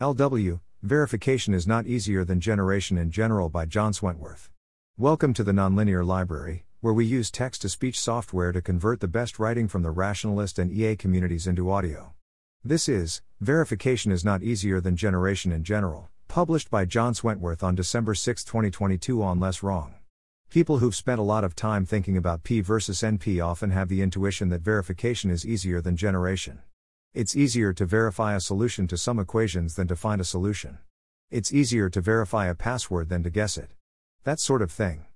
LW Verification is not easier than generation in general by John Swentworth. Welcome to the Nonlinear Library, where we use text to speech software to convert the best writing from the rationalist and EA communities into audio. This is Verification is not easier than generation in general, published by John Swentworth on December 6, 2022 on Less Wrong. People who've spent a lot of time thinking about P versus NP often have the intuition that verification is easier than generation. It's easier to verify a solution to some equations than to find a solution. It's easier to verify a password than to guess it. That sort of thing.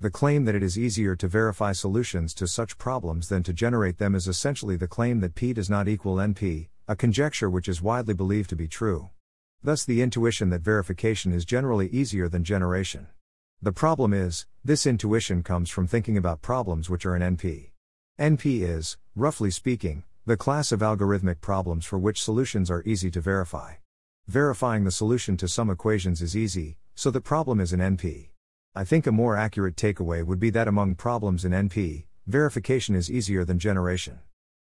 The claim that it is easier to verify solutions to such problems than to generate them is essentially the claim that P does not equal NP, a conjecture which is widely believed to be true. Thus, the intuition that verification is generally easier than generation. The problem is, this intuition comes from thinking about problems which are in NP. NP is, roughly speaking, the class of algorithmic problems for which solutions are easy to verify. Verifying the solution to some equations is easy, so the problem is in NP. I think a more accurate takeaway would be that among problems in NP, verification is easier than generation.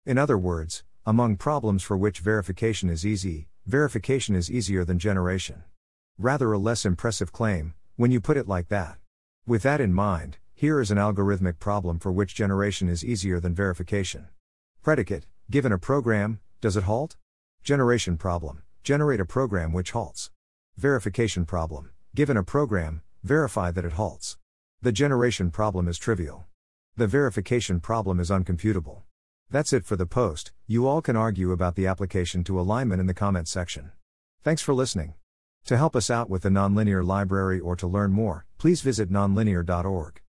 In other words, among problems for which verification is easy, verification is easier than generation. Rather a less impressive claim, when you put it like that. With that in mind, here is an algorithmic problem for which generation is easier than verification. Predicate Given a program, does it halt? Generation problem generate a program which halts. Verification problem given a program, verify that it halts. The generation problem is trivial. The verification problem is uncomputable. That's it for the post. You all can argue about the application to alignment in the comment section. Thanks for listening. To help us out with the nonlinear library or to learn more, please visit nonlinear.org.